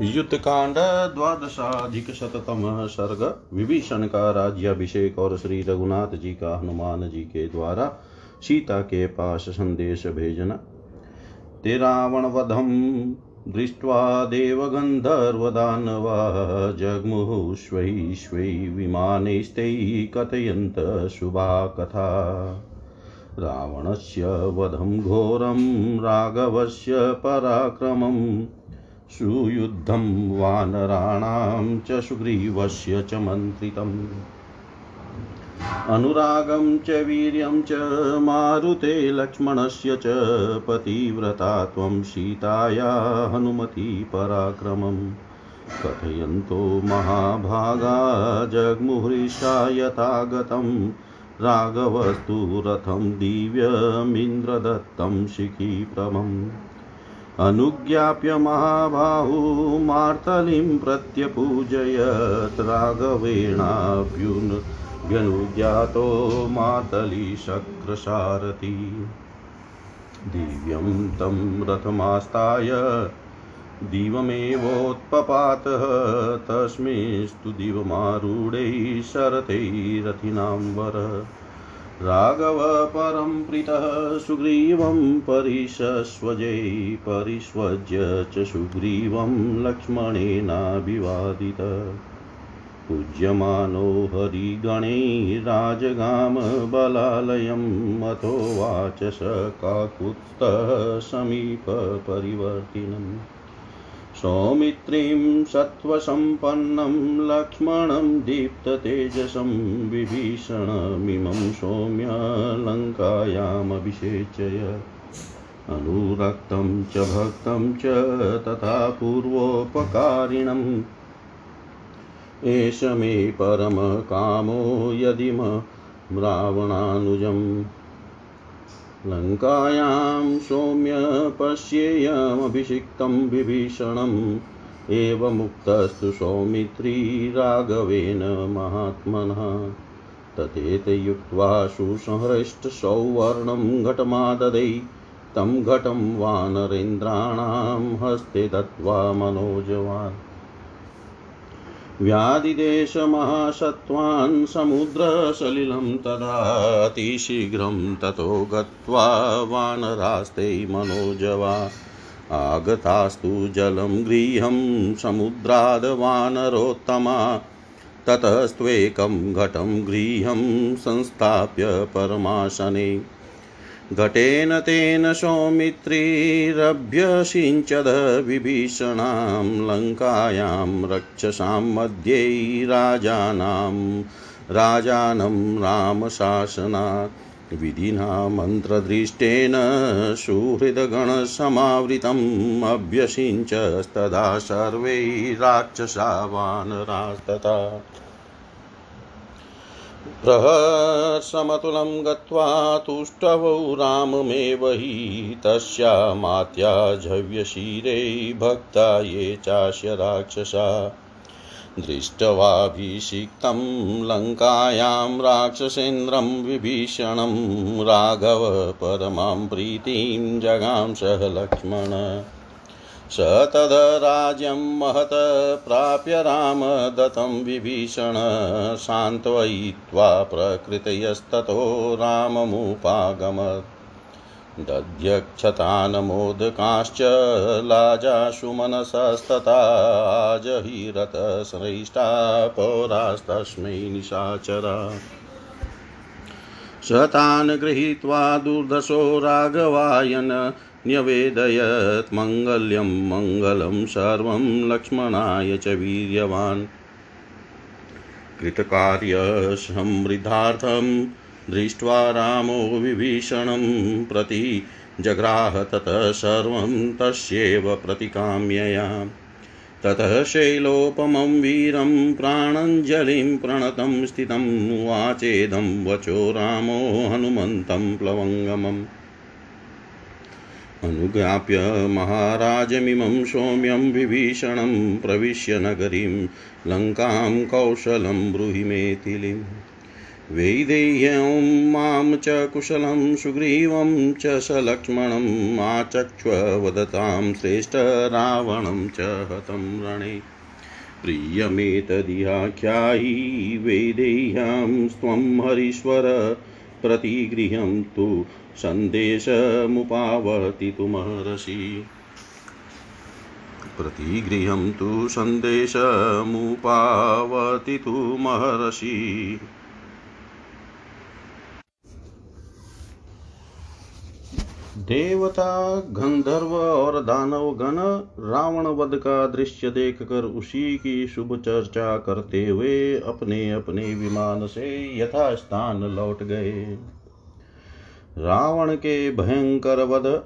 युद्धकांड द्वादशाधिकशततम सर्ग विभीषण का राज्याभिषेक और श्री रघुनाथ जी का हनुमान जी के द्वारा सीता के पास संदेश भेजना। ते रावणवधं दृष्ट्वा देवगन्धर्वदानवा जग्मुः विमानैस्तैः कथयन्त शुभा कथा रावणस्य वधं घोरं राघवस्य पराक्रमम् सुयुद्धं वानराणां च सुग्रीवस्य च मन्त्रितम्। अनुरागं च वीर्यं च मारुते लक्ष्मणस्य च पतिव्रता त्वं सीताया हनुमती पराक्रमम्। कथयन्तो महाभागा जग्मुहृषा यथा गतं राघवस्तु रथं दिव्यमिन्द्रदत्तं शिखीप्रमम् अनुज्ञाप्य महाबाहुमार्तलिं प्रत्यपूजयत् राघवेणाभ्युनुज्ञातो मातली शक्रसारथि। दिव्यं तं रथमास्ताय दिवमेवोत्पपातः तस्मिंस्तु दिवमारूढैः वर राघव परं प्रीतः सुग्रीवं परिशस्वजै परिष्वज्य च सुग्रीवं लक्ष्मणेनाभिवादित। पूज्यमानो हरिगणैराजगामबलालयं अथोवाच स काकुत्स्थः सौमित्रीं सत्त्वसम्पन्नं लक्ष्मणं दीप्ततेजसं विभीषणमिमं सौम्य लङ्कायामभिषेचय अनुरक्तं च भक्तं च तथा पूर्वोपकारिणम्। एष मे परमकामो यदि रावणानुजम्। लङ्कायां सौम्य पश्येयमभिषिक्तं विभीषणम् एवमुक्तस्तु सौमित्री राघवेन महात्मनः। तथेतयुक्त्वा सुसंहृष्टसौवर्णं घटमाददै, तं घटं वानरेन्द्राणां हस्ते दत्त्वा मनोजवान्। व्याधिदेशमहासत्त्वान् समुद्रसलिलं तदातिशीघ्रं ततो गत्वा वानरास्ते मनोजवा। आगतास्तु जलं गृहं समुद्राद्वानरोत्तमा ततस्त्वेकं घटं गृहं संस्थाप्य परमासने घटेन तेन सौमित्रीरभ्यसिञ्चद विभीषणां लङ्कायां रक्षसां मध्ये राजानां, राजानं रामशासनात् विधिना मन्त्रदृष्टेन सुहृदगणसमावृतम् अभ्यसिञ्चस्तदा सर्वै वानरास्तथा प्रहसमतुलं गत्वा तुष्टवौ राममेव हि तस्यामात्या झव्यशिरे भक्ता ये चास्य राक्षसा। दृष्ट्वाभिषिक्तं लङ्कायां राक्षसेन्द्रं विभीषणं राघव परमां प्रीतिं जगां सह लक्ष्मण। स तद्राज्यं महत् प्राप्य रामदत्तं विभीषण सान्त्वयित्वा प्रकृतयस्ततो राममुपागमत् दध्यक्षतान् मोदकाश्च लाजाशु मनसस्तथा जहिरतश्रेष्ठा पौरास्तस्मै निशाचरा। स तान् गृहीत्वा दुर्दशो राघवायन न्यवेदयत् मङ्गल्यं मङ्गलं सर्वं लक्ष्मणाय च वीर्यवान्। कृतकार्यसमृद्धार्थं दृष्ट्वा रामो विभीषणं प्रति जग्राह ततः सर्वं तस्यैव प्रतिकाम्यया। ततः शैलोपमं वीरं प्राणञ्जलिं प्रणतं स्थितं वाचेदं वचो रामो हनुमन्तं प्लवङ्गमम्। अनुज्ञाप्य महाराजमिमं सौम्यं विभीषणं प्रविश्य नगरीं लङ्कां कौशलं ब्रूहि मेथिलीं। वैदेह्यं माँ च कुशलं सुग्रीवं च स लक्ष्मणम् आचक्ष्व वदतां श्रेष्ठ रावणं च हतं रणे। प्रियमेतदिहाख्यायि वैदेह्यं त्वं हरीश्वर प्रतिगृहं तु संदेश महर्षि प्रतिगृहं तु सन्देशमुपावति तु महर्षि देवता, गंधर्व और दानव गण रावण वध का दृश्य देखकर उसी की शुभ चर्चा करते हुए अपने अपने विमान से यथास्थान लौट गए। रावण के भयंकर वध,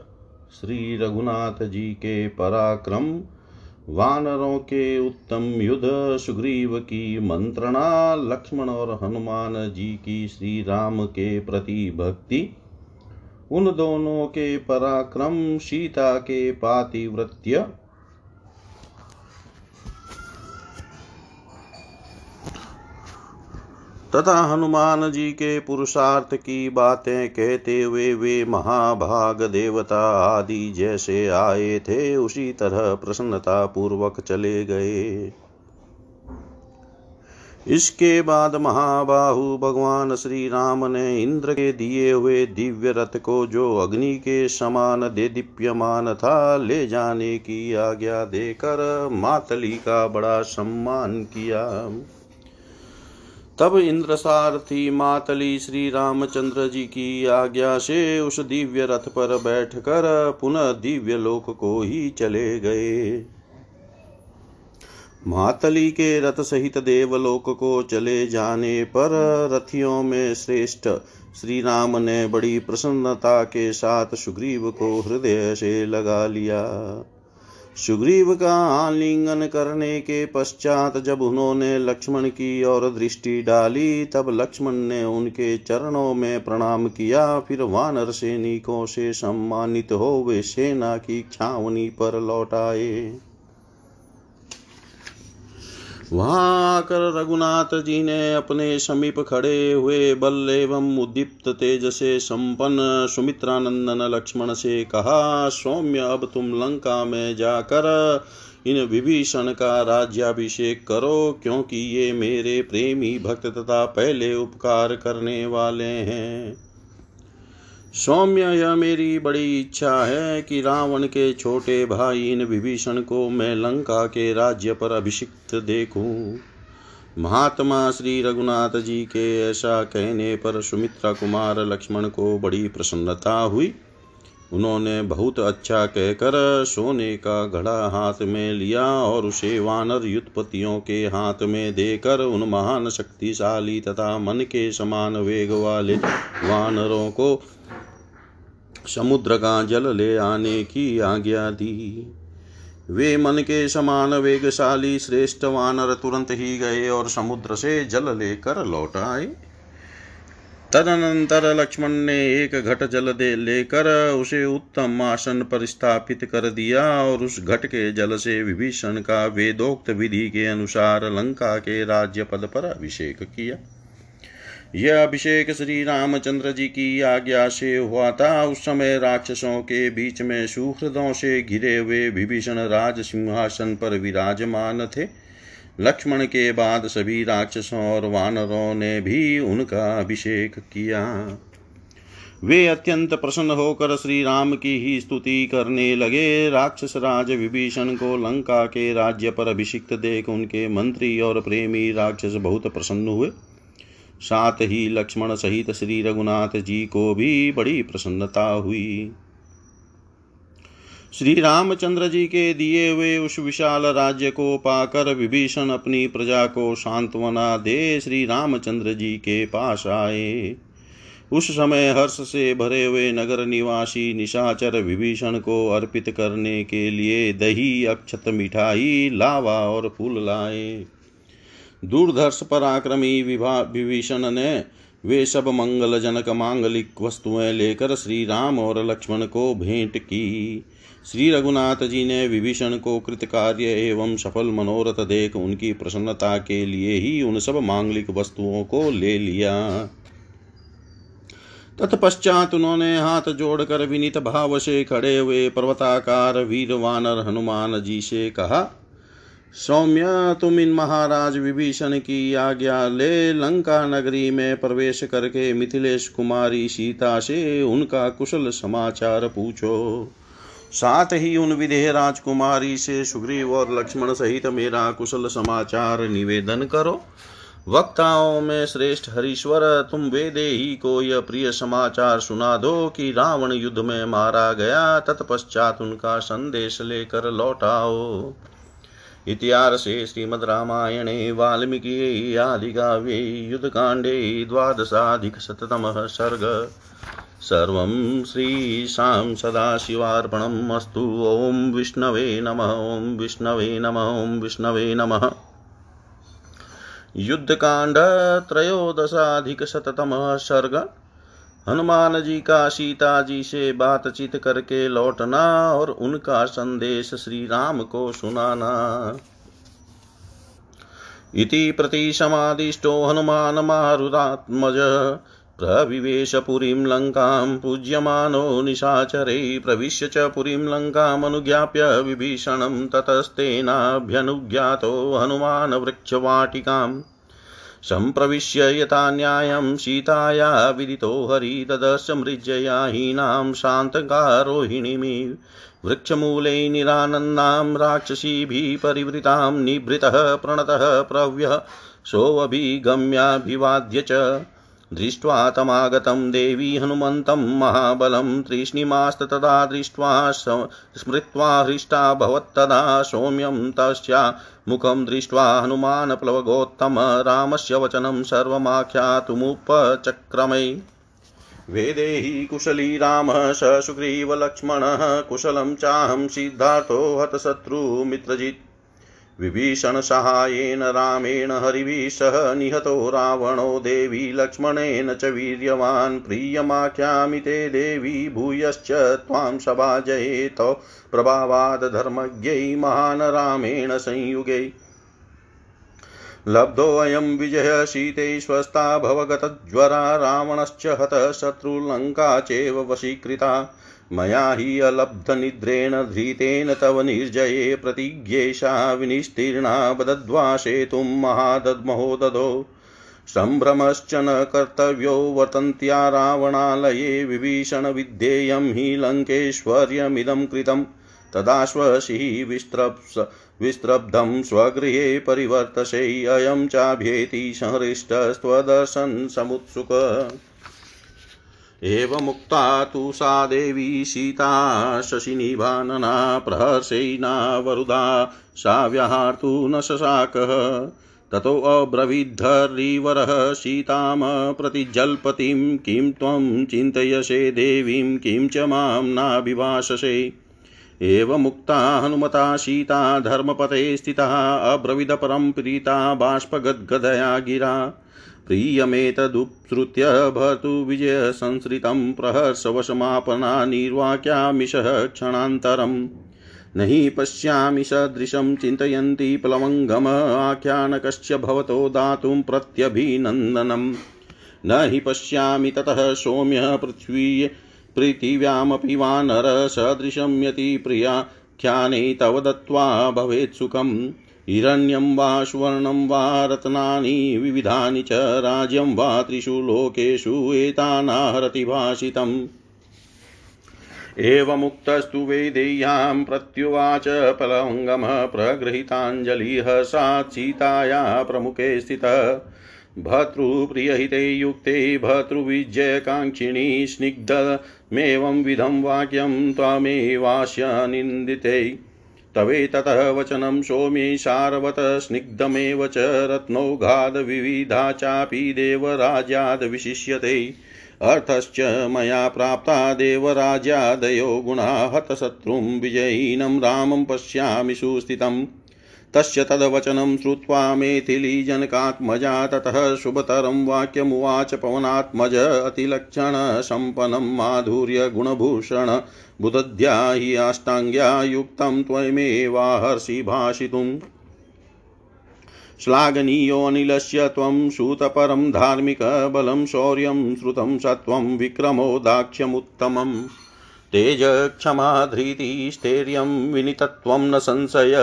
श्री रघुनाथ जी के पराक्रम, वानरों के उत्तम युद्ध, सुग्रीव की मंत्रणा, लक्ष्मण और हनुमान जी की श्री राम के प्रति भक्ति उन दोनों के पराक्रम सीता के पातिवृत्य। तथा हनुमान जी के पुरुषार्थ की बातें कहते हुए वे महाभाग देवता आदि जैसे आए थे, उसी तरह प्रसन्नता पूर्वक चले गए। इसके बाद महाबाहु भगवान श्री राम ने इंद्र के दिए हुए दिव्य रथ को जो अग्नि के समान दे दीप्यमान था, ले जाने की आज्ञा देकर मातली का बड़ा सम्मान किया। तब इंद्र सारथी मातली श्री रामचंद्र जी की आज्ञा से उस दिव्य रथ पर बैठकर पुनः दिव्य लोक को ही चले गए। मातली के रथ सहित देवलोक को चले जाने पर रथियों में श्रेष्ठ श्री राम ने बड़ी प्रसन्नता के साथ सुग्रीव को हृदय से लगा लिया। सुग्रीव का आलिंगन करने के पश्चात जब उन्होंने लक्ष्मण की ओर दृष्टि डाली, तब लक्ष्मण ने उनके चरणों में प्रणाम किया। फिर वानर सैनिकों से सम्मानित हो वे सेना की छावनी पर लौट आए। वहाँ आकर रघुनाथ जी ने अपने समीप खड़े हुए बल एवं उद्दीप्त तेज से संपन्न सुमित्रानंदन लक्ष्मण से कहा, सौम्य, अब तुम लंका में जाकर इन विभीषण का राज्याभिषेक करो, क्योंकि ये मेरे प्रेमी भक्त तथा पहले उपकार करने वाले हैं। सौम्य यह मेरी बड़ी इच्छा है कि रावण के छोटे भाई इन विभीषण को मैं लंका के राज्य पर अभिषिक्त देखूँ। महात्मा श्री रघुनाथ जी के ऐसा कहने पर सुमित्रा कुमार लक्ष्मण को बड़ी प्रसन्नता हुई। उन्होंने बहुत अच्छा कहकर सोने का घड़ा हाथ में लिया और उसे वानर युद्धपतियों के हाथ में देकर उन महान शक्तिशाली तथा मन के समान वेग वाले वानरों को समुद्र का जल ले आने की आज्ञा दी। वे मन के समान वेगशाली श्रेष्ठ वानर तुरंत ही गए और समुद्र से जल लेकर लौट आए। तदनंतर लक्ष्मण ने एक घट जल दे लेकर उसे उत्तम आसन पर स्थापित कर दिया और उस घट के जल से विभीषण का वेदोक्त विधि के अनुसार लंका के राज्य पद पर अभिषेक किया। यह अभिषेक श्री रामचंद्र जी की आज्ञा से हुआ था। उस समय राक्षसों के बीच में सुहृदों से घिरे हुए विभीषण राज सिंहासन पर विराजमान थे। लक्ष्मण के बाद सभी राक्षसों और वानरों ने भी उनका अभिषेक किया। वे अत्यंत प्रसन्न होकर श्री राम की ही स्तुति करने लगे। राक्षस राज विभीषण को लंका के राज्य पर अभिषिक्त देख उनके मंत्री और प्रेमी राक्षस बहुत प्रसन्न हुए। साथ ही लक्ष्मण सहित श्री रघुनाथ जी को भी बड़ी प्रसन्नता हुई। श्री रामचंद्र जी के दिए हुए उस विशाल राज्य को पाकर विभीषण अपनी प्रजा को सांत्वना दे श्री रामचंद्र जी के पास आए। उस समय हर्ष से भरे हुए नगर निवासी निशाचर विभीषण को अर्पित करने के लिए दही, अक्षत, मिठाई, लावा और फूल लाए। दूरदर्श पराक्रमी विभीषण ने वे सब मंगलजनक मांगलिक वस्तुएँ लेकर श्री राम और लक्ष्मण को भेंट की। श्री रघुनाथ जी ने विभीषण को कृतकार्य एवं सफल मनोरथ देख उनकी प्रसन्नता के लिए ही उन सब मांगलिक वस्तुओं को ले लिया। तत्पश्चात उन्होंने हाथ जोड़कर विनित भाव से खड़े हुए पर्वताकार वीर वानर हनुमान जी से कहा सौम्य, तुम इन महाराज विभीषण की आज्ञा ले लंका नगरी में प्रवेश करके मिथिलेश कुमारी सीता से उनका कुशल समाचार पूछो। साथ ही उन विदेह राजकुमारी से सुग्रीव और लक्ष्मण सहित मेरा कुशल समाचार निवेदन करो। वक्ताओं में श्रेष्ठ हरीश्वर, तुम वेदे ही को यह प्रिय समाचार सुना दो कि रावण युद्ध में मारा गया, तत्पश्चात उनका संदेश लेकर लौटाओ इतिहासे श्रीमद्रामायणे वाल्मीकि आदिकाव्ये युद्धकाण्डे द्वादशाधिकशततमः सर्ग। सर्वं श्रीशां सदाशिवार्पणम् अस्तु। ॐ विष्णवे नमः, ॐ विष्णवे नमः, ॐ विष्णवे नमः। युद्धकांड शततम सर्ग। हनुमान जी का सीता जी से बातचीत करके लौटना और उनका संदेश श्री राम को सुनाना। इति प्रतिशमादिष्टो हनुमान मारुरात्मज प्रविवेश पुरीं लङ्कां पूज्यमानो निशाचरे। प्रविश्य च पुरीं लङ्कामनुज्ञाप्य विभीषणं ततस्तेनाभ्यनुज्ञातो हनुमान् सम्प्रविश्य यथा न्यायं सीताया विदितो हरी मृज्यया हीनां शान्तकारोहिणीमिव वृक्षमूले निरानन्दां राक्षसीभिः परिवृतां निभृतः प्रणतः प्रव्यः सोऽभिगम्याभिवाद्य च। दृष्ट्वा तमागतं देवी हनुमन्तं महाबलं, तृष्णिमास्ततदा दृष्ट्वा स्मृत्वा हृष्टा भवत्तदा सौम्यं तस्या मुखं दृष्ट्वा हनुमान् प्लवगोत्तम रामस्य वचनं सर्वमाख्यातुमुपचक्रमै। वेदेहि कुशली रामः स सुग्रीवलक्ष्मणः कुशलं चाहं सिद्धार्थो हतशत्रुमित्रजित्। विभीषणसहायेन रामेण हरिभिः सह निहतो रावणो देवी लक्ष्मणेन च वीर्यवान् प्रियमाख्यामि ते देवी भूयश्च त्वां सभाजयेतो प्रभावादधर्मज्ञै महान् रामेण संयुगे। लब्धोऽयं विजयः शीते स्वस्ता भवगतज्वरा रावणश्च हतः चैव वशीकृता। मया हि अलब्धनिद्रेण धृतेन तव निर्जये प्रतिज्ञेशा विनिस्तीर्णा बदद्वासेतुं महादद्महो दधो सम्भ्रमश्च न कर्तव्यो वर्तन्त्या रावणालये विभीषणविद्येयं हि लङ्केश्वर्यमिदं कृतं तदाश्वसिः विस्त्रप्स विस्त्रब्धं स्वगृहे परिवर्तसे अयं चाभ्येति संहृष्टस्त्वदर्शन् समुत्सुक एवमुक्ता तु सा देवी सीता शशिनिभानना प्रहर्षेणा वरुदा सा व्यहार्तु न शशाकः ततोऽब्रवीद्धरीवरः सीतां प्रतिजल्पतिं किं त्वं चिन्तयसे देवीं किं च माँ नाभिभाषसे एवमुक्ता हनुमता सीता, धर्मपते स्थितः, अब्रविदपरं प्रीता, बाष्पगद्गदया गिरा। प्रियमेतदुत्सृत्य भर्तु विजयसंसृतं प्रहर्षवशमापना निर्वाक्यामिषः क्षणान्तरम्। न हि पश्यामि सदृशं चिन्तयन्ति प्लवङ्गम आख्यानकश्च भवतो दातुं प्रत्यभिनन्दनम्। न हि पश्यामि ततः सौम्यः पृथ्वी पृथिव्यामपि वानरसदृशं यति प्रियाख्याने तव दत्त्वा भवेत् सुखम् हिरण्यं वा सुवर्णं वा रत्नानि, विविधानि च राज्यं वा त्रिषु लोकेषु एतानाहरति भाषितम्। एवमुक्तस्तु वेदेय्यां प्रत्युवाच पलङ्गमः प्रगृहीताञ्जलिः सात् सीताया प्रमुखे स्थितः। भर्तृप्रियहिते युक्ते, भर्तृविजयकाङ्क्षिणी, स्निग्धमेवं विधं वाक्यं त्वमेवास्य निन्दिते। तवेततः वचनं सौम्ये सारवत स्निग्धमेव च रत्नौघादविविधा चापि देवराज्याद्विशिष्यते अर्थश्च मया प्राप्ता देवराज्यादयो गुणा हतशत्रुं विजयीनं रामं पश्यामि सुस्थितम् तस्य तद्वचनं श्रुत्वा मेथिलीजनकात्मजा ततः शुभतरं वाक्यमुवाच पवनात्मज अतिलक्षणसम्पन्नं माधुर्यगुणभूषण बुदध्या हि अष्टाङ्ग्या युक्तं त्वमेवाहर्षि भाषितुम् श्लाघनीयोऽनिलस्य त्वं सूतपरं धार्मिकबलं शौर्यं श्रुतं सत्वं विक्रमो दाक्ष्यमुत्तमम्। तेजक्षमा धृतिस्थैर्यं विनितत्वं न संशय,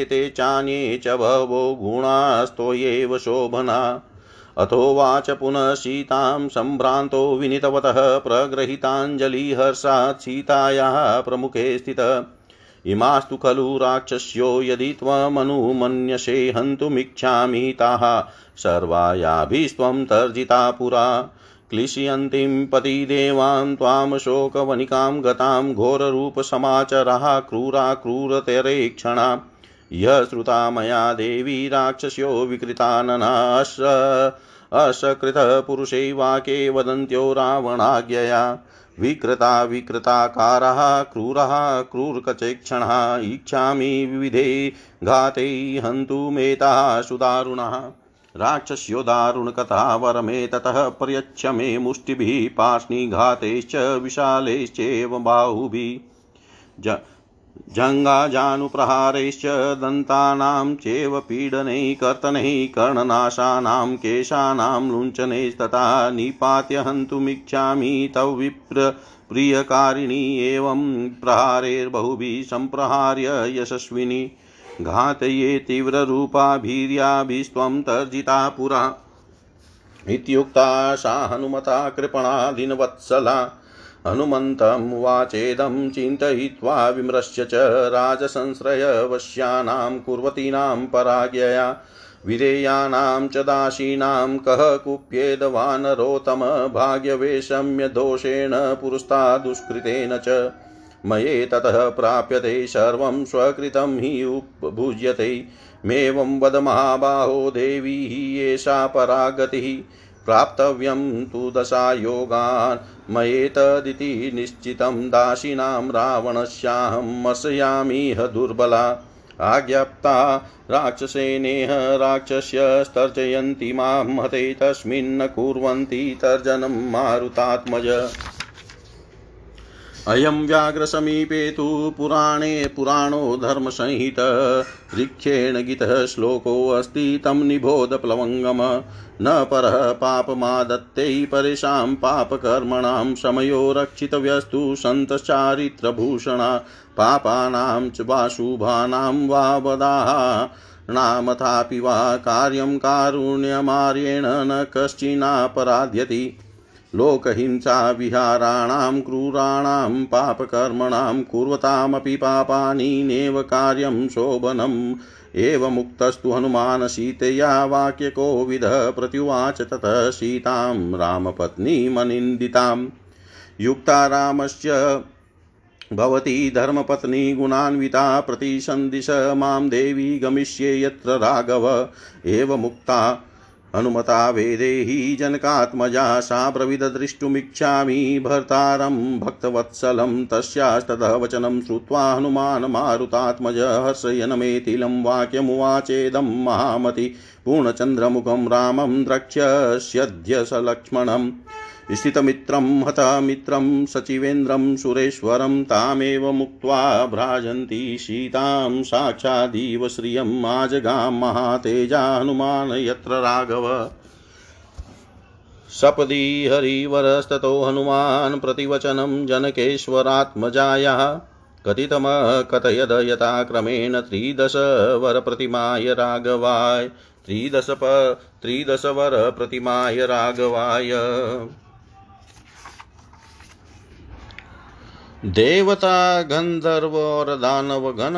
एते चान्ये च बहवो गुणास्त्वयैव शोभना। अथोवाच पुनः सीतां सम्भ्रान्तो विनितवतः प्रगृहीताञ्जलिहर्षात् सीतायाः प्रमुखे स्थित। इमास्तु खलु राक्षस्यो यदि त्वमनुमन्यसे हन्तुमिच्छामि ताः सर्वायाभिस्त्वं तर्जिता पुरा। क्लिशयन्तीं पतिदेवां त्वां शोकवनिकां गतां घोररूपसमाचरः क्रूरा क्रूरतरेक्षणा यः श्रुता मया देवी राक्षस्यो विकृताननाश। असकृतपुरुषै वाके वदन्त्यो रावणाज्ञया। विकृता विकृताकारः, क्रूरः, क्रूरकचेक्षणः, इच्छामि विविधे घाते हन्तुमेताः सुदारुणः। राक्षस्यो दारुणकथा वरमे ततः प्रयच्छ मे मुष्टिभिः पार्ष्णिघातैश्च विशालैश्चैव बाहुभिः। जङ्गाजानुप्रहारैश्च दन्तानां चैव पीडनैः कर्तनैः कर्णनाशानां केशानां लुञ्चनैस्तथा निपात्य हन्तुमिच्छामि तव विप्र प्रियकारिणी एवं प्रहारैर्बहुभिः सम्प्रहार्य यशस्विनी। घातये तीव्ररूपाभीर्याभिस्त्वं तर्जिता पुरा। इत्युक्ता सा हनुमता कृपणादिनवत्सला हनुमन्तम् वाचेदं चिन्तयित्वा विमृश्य च राजसंश्रयवश्यानां कुर्वतीनां पराज्ञया विधेयानां च दासीनां कः कुप्येदवानरोत्तम भाग्यवेशम्य दोषेण पुरस्तादुष्कृतेन च। मये प्राप्यते सर्वं स्वकृतं हि उपभुज्यते। मेवं वद महाबाहो देवी हि एषा परागतिः। प्राप्तव्यं तु दशायोगान् मयेतदिति निश्चितं दासिनां रावणस्याहं मशयामिह दुर्बला। आज्ञप्ता राक्षसेनेह राक्षस्य स्तर्जयन्ति माँ हते तस्मिन्न कुर्वन्ति तर्जनं मारुतात्मज। अयं व्याघ्रसमीपे तु पुराणे पुराणो धर्मसंहित ऋक्षेण गीतः श्लोकोऽस्ति तं निबोध प्लवङ्गम। न परः पापमादत्ते परेषां पापकर्मणां समयो रक्षितव्यस्तु सन्तश्चारित्रभूषणा पापानां च वाशुभानां वा वदाः। नामथापि वा कार्यं कारुण्यमार्येण न कश्चिनापराध्यति। लोकहिंसाविहाराणां, क्रूराणां, पापकर्मणां, कुर्वतामपि पापानि, नेव कार्यं शोभनम्। एवमुक्तस्तु हनुमान् सीतया वाक्यकोविदः प्रत्युवाच ततः सीतां रामपत्नीमनिन्दिताम् युक्ता रामस्य भवती धर्मपत्नी गुणान्विता प्रतिसन्दिश माँ देवी गमिष्ये यत्र राघव। एवमुक्ता हनुमता वेदेहि जनकात्मजा सा ब्रविदद्रष्टुमिच्छामि भर्तारं भक्तवत्सलं तस्यास्ततः वचनं श्रुत्वा हनुमानमारुतात्मज हर्षयनमेतिलं वाक्यमुवाचेदं महामति पूर्णचन्द्रमुखं रामं द्रक्ष्यस्यद्य स लक्ष्मणम् स्थितमित्रं हतमित्रं सचिवेन्द्रं सुरेश्वरं तामेव मुक्त्वा भ्राजन्ति सीतां साक्षादिव श्रियम् आजगां महातेजा हनुमान् यत्र राघव। सपदि हरिवरस्ततो हनुमान् प्रतिवचनं जनकेश्वरात्मजायाः। कथितमकथयद यथा क्रमेण त्रिदशवरप्रतिमाय राघवाय। त्रिदश त्रिदशवरप्रतिमाय राघवाय। देवता, गंधर्व और दानव गण।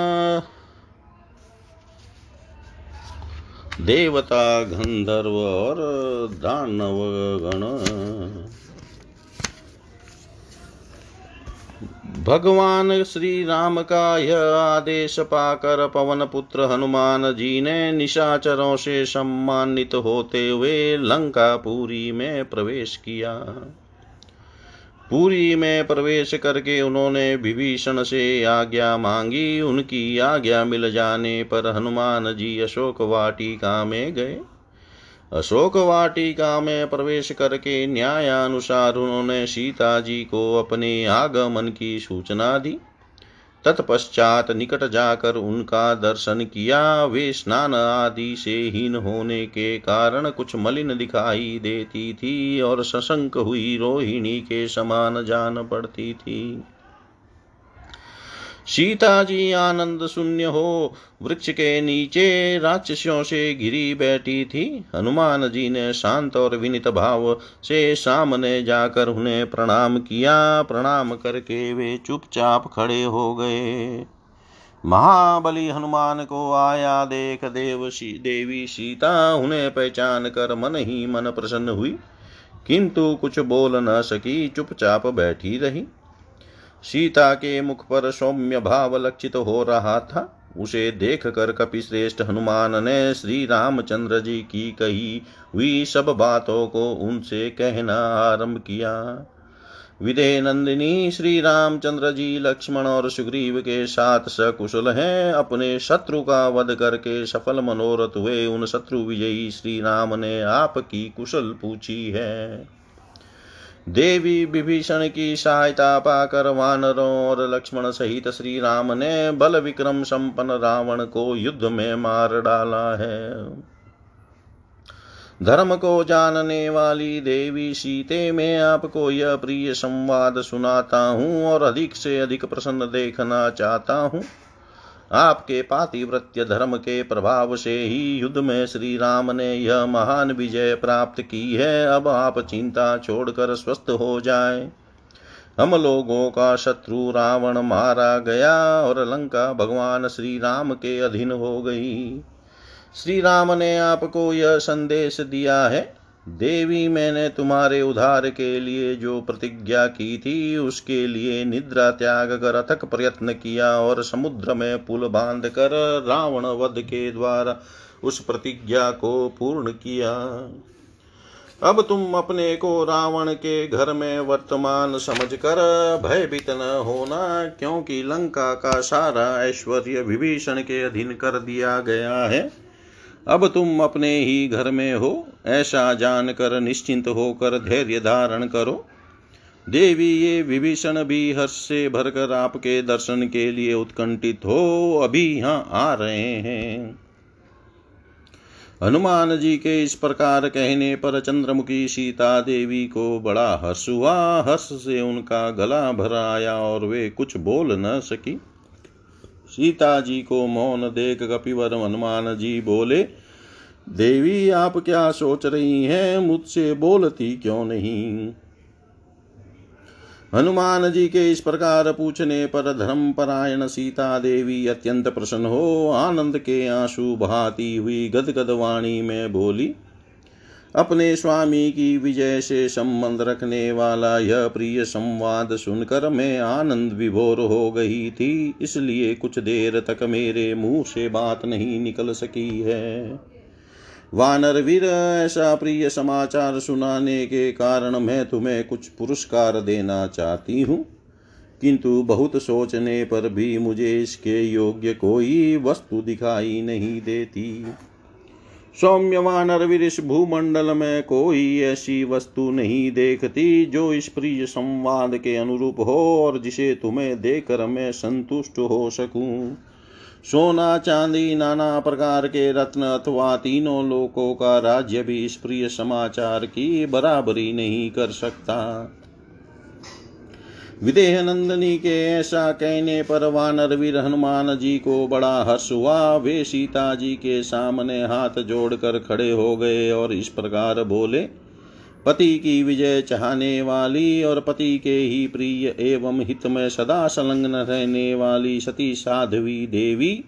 देवता, गंधर्व और दानव गण। भगवान श्री राम का यह आदेश पाकर पवन पुत्र हनुमान जी ने निशाचरों से सम्मानित होते हुए लंकापुरी में प्रवेश किया। पुरी में प्रवेश करके उन्होंने विभीषण से आज्ञा मांगी। उनकी आज्ञा मिल जाने पर हनुमान जी अशोक वाटिका में गए। अशोक वाटिका में प्रवेश करके न्यायानुसार उन्होंने सीता जी को अपने आगमन की सूचना दी। तत्पश्चात निकट जाकर उनका दर्शन किया। वे स्नान आदि से हीन होने के कारण कुछ मलिन दिखाई देती थी और सशंक हुई रोहिणी के समान जान पड़ती थी। सीता जी आनंद शून्य हो। वृक्ष के नीचे राक्षसियों से घिरी बैठी थी। हनुमान जी ने शांत और विनित भाव से सामने जाकर उन्हें प्रणाम किया। प्रणाम करके वे चुपचाप खड़े हो गए। महाबली हनुमान को आया देख देव सी, देवी सीता उन्हें पहचान कर मन ही मन प्रसन्न हुई। किंतु कुछ बोल न सकी चुपचाप बैठी रही। सीता के मुख पर सौम्य भाव लक्षित हो रहा था। उसे देख कर कपिश्रेष्ठ हनुमान ने श्री रामचंद्र जी की कही हुई सब बातों को उनसे कहना आरंभ किया। विदे नंदिनी श्री रामचंद्र जी, लक्ष्मण और सुग्रीव के साथ सकुशल हैं। अपने शत्रु का वध करके सफल मनोरथ हुए उन शत्रु विजयी श्री राम ने आपकी कुशल पूछी है। देवी विभीषण की सहायता पाकर वानरों और लक्ष्मण सहित श्री राम ने बल विक्रम संपन्न रावण को युद्ध में मार डाला है। धर्म को जानने वाली देवी सीते मैं आपको यह प्रिय संवाद सुनाता हूँ और अधिक से अधिक प्रसन्न देखना चाहता हूँ। आपके पातिव्रत्य धर्म के प्रभाव से ही युद्ध में श्री राम ने यह महान विजय प्राप्त की है। अब आप चिंता छोड़कर स्वस्थ हो जाए। हम लोगों का शत्रु रावण मारा गया और लंका भगवान श्री राम के अधीन हो गई। श्री राम ने आपको यह संदेश दिया है देवी, मैंने तुम्हारे उद्धार के लिए जो प्रतिज्ञा की थी, उसके लिए निद्रा त्याग कर अथक प्रयत्न किया और समुद्र में पुल बाँध कर रावण वध के द्वारा उस प्रतिज्ञा को पूर्ण किया। अब तुम अपने को रावण के घर में वर्तमान समझकर भयभीत न होना, क्योंकि लंका का सारा ऐश्वर्य विभीषण के अधीन कर दिया गया है। अब तुम अपने ही घर में हो, ऐसा जानकर निश्चिंत होकर धैर्य धारण करो। देवी, ये विभीषण भी हर्ष से भरकर आपके दर्शन के लिए उत्कंठित हो, अभी यहाँ आ रहे हैं। हनुमान जी के इस प्रकार कहने पर चंद्रमुखी सीता देवी को बड़ा हर्ष हुआ। हर्ष से उनका गला भर आया और वे कुछ बोल न सकी। सीता जी को मौन देख कपिवर हनुमान जी बोले, देवी, आप क्या सोच रही हैं? मुझसे बोलती क्यों नहीं? हनुमान जी के इस प्रकार पूछने पर धर्म परायण सीता देवी अत्यंत प्रसन्न हो, आनंद के आँसू बहाती हुई गदगद वाणी में बोली अपने स्वामी की विजय से संबंध रखने वाला यह प्रिय संवाद सुनकर मैं आनंद विभोर हो गई थी, इसलिए कुछ देर तक मेरे मुँह से बात नहीं निकल सकी है। वानर वीर, ऐसा प्रिय समाचार सुनाने के कारण मैं तुम्हें कुछ पुरस्कार देना चाहती हूँ। किंतु बहुत सोचने पर भी मुझे इसके योग्य कोई वस्तु दिखाई नहीं देती। सौम्य वानर इस भूमंडल में कोई ऐसी वस्तु नहीं देखती जो इस प्रिय संवाद के अनुरूप हो और जिसे तुम्हें देखकर मैं संतुष्ट हो सकूँ। सोना, चांदी, नाना प्रकार के रत्न अथवा तीनों लोकों का राज्य भी इस प्रिय समाचार की बराबरी नहीं कर सकता। विदेह नंदनी के ऐसा कहने पर वानर वीर हनुमान जी को बड़ा हर्ष हुआ। वे सीता जी के सामने हाथ जोड़कर खड़े हो गए और इस प्रकार बोले, पति की विजय चाहने वाली और पति के ही प्रिय एवं हित में सदा संलग्न रहने वाली सती साध्वी देवी,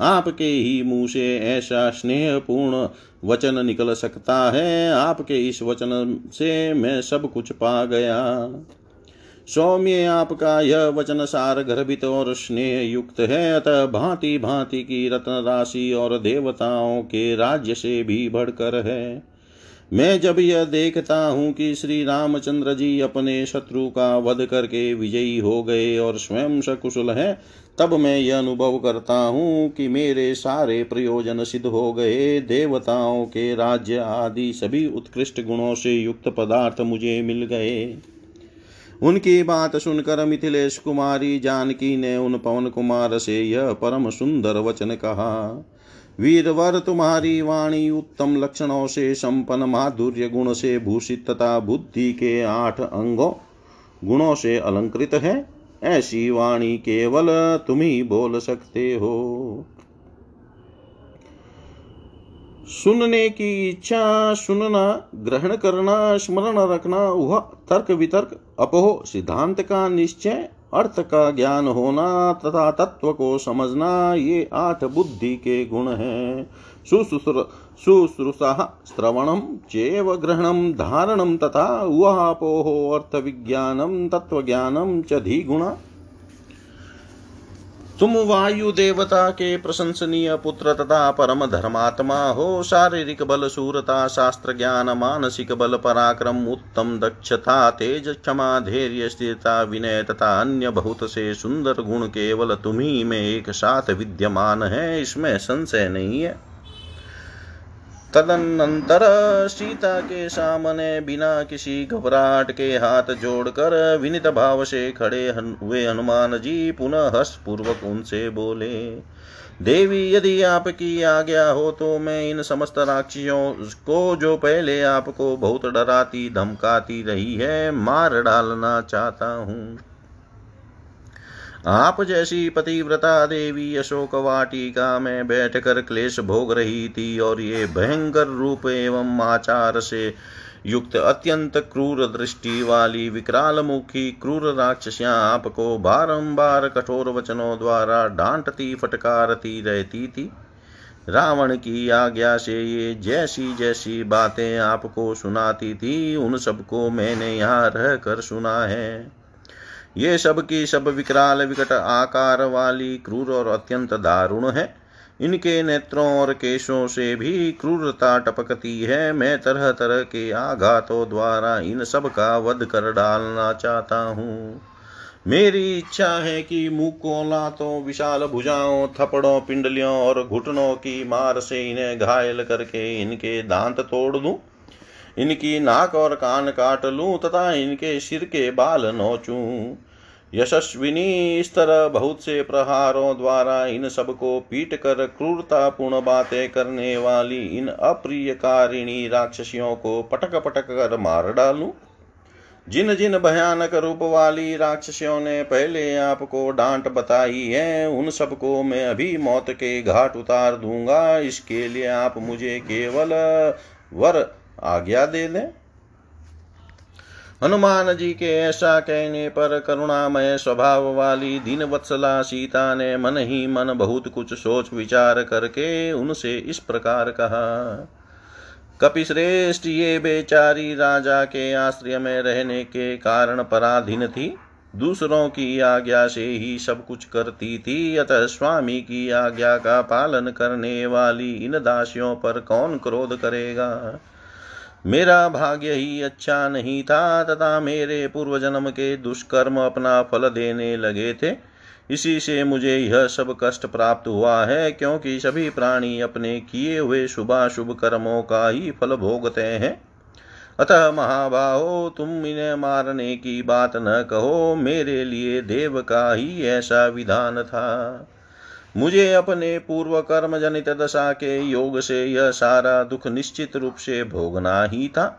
आपके ही मुँह से ऐसा स्नेहपूर्ण वचन निकल सकता है। आपके इस वचन से मैं सब कुछ पा गया। सौम्य आपका यह वचन सार गर्भित और स्नेह युक्त है। अतः भांति भांति की रत्न राशि और देवताओं के राज्य से भी बढ़कर है। मैं जब यह देखता हूँ कि श्री रामचंद्र जी अपने शत्रु का वध करके विजयी हो गए और स्वयं सकुशल है, तब मैं यह अनुभव करता हूँ कि मेरे सारे प्रयोजन सिद्ध हो गए। देवताओं के राज्य आदि सभी उत्कृष्ट गुणों से युक्त पदार्थ मुझे मिल गए। उनकी बात सुनकर मिथिलेश कुमारी जानकी ने उन पवन कुमार से यह परम सुंदर वचन कहा, वीरवर, तुम्हारी वाणी उत्तम लक्षणों से संपन्न, माधुर्य गुण से भूषित तथा बुद्धि के आठ अंगों, गुणों से अलंकृत है, ऐसी वाणी केवल तुम ही बोल सकते हो। सुनने की इच्छा सुनना, ग्रहण करना, स्मरण रखना, वह तर्क वितर्क, अपोह सिद्धांत का निश्चय, अर्थ का ज्ञान होना, तथा तत्व को समझना, ये आठ बुद्धि के गुण हैं। शुश्रूषा श्रवणम चेव ग्रहणम धारणम तथा उहापोहो अर्थविज्ञानम तत्वज्ञानम च धिगुणा तुम वायु देवता के प्रशंसनीय पुत्र तथा परम धर्मात्मा हो। शारीरिक बल, सूरता, शास्त्र ज्ञान, मानसिक बल, पराक्रम, उत्तम दक्षता, तेज क्षमा, धैर्य, स्थिरता, विनय तथा अन्य बहुत से सुंदर गुण केवल तुम्ही में एक साथ विद्यमान है। इसमें संशय नहीं है। तदनंतर सीता के सामने बिना किसी घबराहट के हाथ जोड़कर विनित भाव से खड़े हुए हनुमान जी पुनः हर्ष पूर्वक उनसे बोले, देवी, यदि आपकी आज्ञा हो तो मैं इन समस्त राक्षियों को जो पहले आपको बहुत डराती, धमकाती रही है, मार डालना चाहता हूँ। आप जैसी पतिव्रता देवी अशोक वाटिका में बैठकर क्लेश भोग रही थी और ये भयंकर रूप एवं आचार से युक्त अत्यंत क्रूर दृष्टि वाली विकराल मुखी क्रूर राक्षसियाँ आपको बारंबार कठोर वचनों द्वारा डांटती, फटकारती रहती थी। रावण की आज्ञा से ये जैसी जैसी बातें आपको सुनाती थी, उन सबको मैंने यहाँ रह कर सुना है। ये सब की सब विकराल विकट आकार वाली क्रूर और अत्यंत दारुण है। इनके नेत्रों और केशों से भी क्रूरता टपकती है। मैं तरह तरह के आघातों द्वारा इन सब का वध कर डालना चाहता हूँ। मेरी इच्छा है कि मुकों, लातों, विशाल भुजाओं, थपड़ों, पिंडलियों और घुटनों की मार से इन्हें घायल करके इनके दांत तोड़ दूँ। इनकी नाक और कान काट लूँ तथा इनके सिर के बाल नोचूं। यशस्विनी इस तरह बहुत से प्रहारों द्वारा इन सबको पीट कर क्रूरतापूर्ण बातें करने वाली इन अप्रियकारिणी राक्षसियों को पटक पटक कर मार डालूं। जिन जिन भयानक रूप वाली राक्षसियों ने पहले आपको डांट बताई है, उन सबको मैं अभी मौत के घाट उतार दूँगा। इसके लिए आप मुझे केवल वर आज्ञा दे दें। हनुमान जी के ऐसा कहने पर करुणामय स्वभाव वाली दीन वत्सला सीता ने मन ही मन बहुत कुछ सोच विचार करके उनसे इस प्रकार कहा, कपिश्रेष्ठ ये बेचारी राजा के आश्रय में रहने के कारण पराधीन थी। दूसरों की आज्ञा से ही सब कुछ करती थी। अतः स्वामी की आज्ञा का पालन करने वाली इन दासियों पर कौन क्रोध करेगा? मेरा भाग्य ही अच्छा नहीं था, तथा मेरे पूर्व जन्म के दुष्कर्म अपना फल देने लगे थे। इसी से मुझे यह सब कष्ट प्राप्त हुआ है, क्योंकि सभी प्राणी अपने किए हुए शुभाशुभ कर्मों का ही फल भोगते हैं। अतः महाबाहो, तुम इन्हें मारने की बात न कहो, मेरे लिए देव का ही ऐसा विधान था। मुझे अपने पूर्व कर्म जनित दशा के योग से यह सारा दुख निश्चित रूप से भोगना ही था।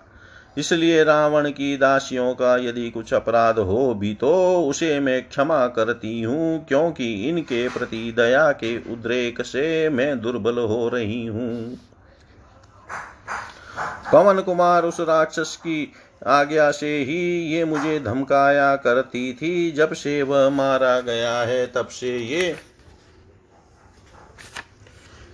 इसलिए रावण की दासियों का यदि कुछ अपराध हो भी तो उसे मैं क्षमा करती हूँ, क्योंकि इनके प्रति दया के उद्रेक से मैं दुर्बल हो रही हूँ। पवन कुमार उस राक्षस की आज्ञा से ही ये मुझे धमकाया करती थी। जब से वह मारा गया है, तब से ये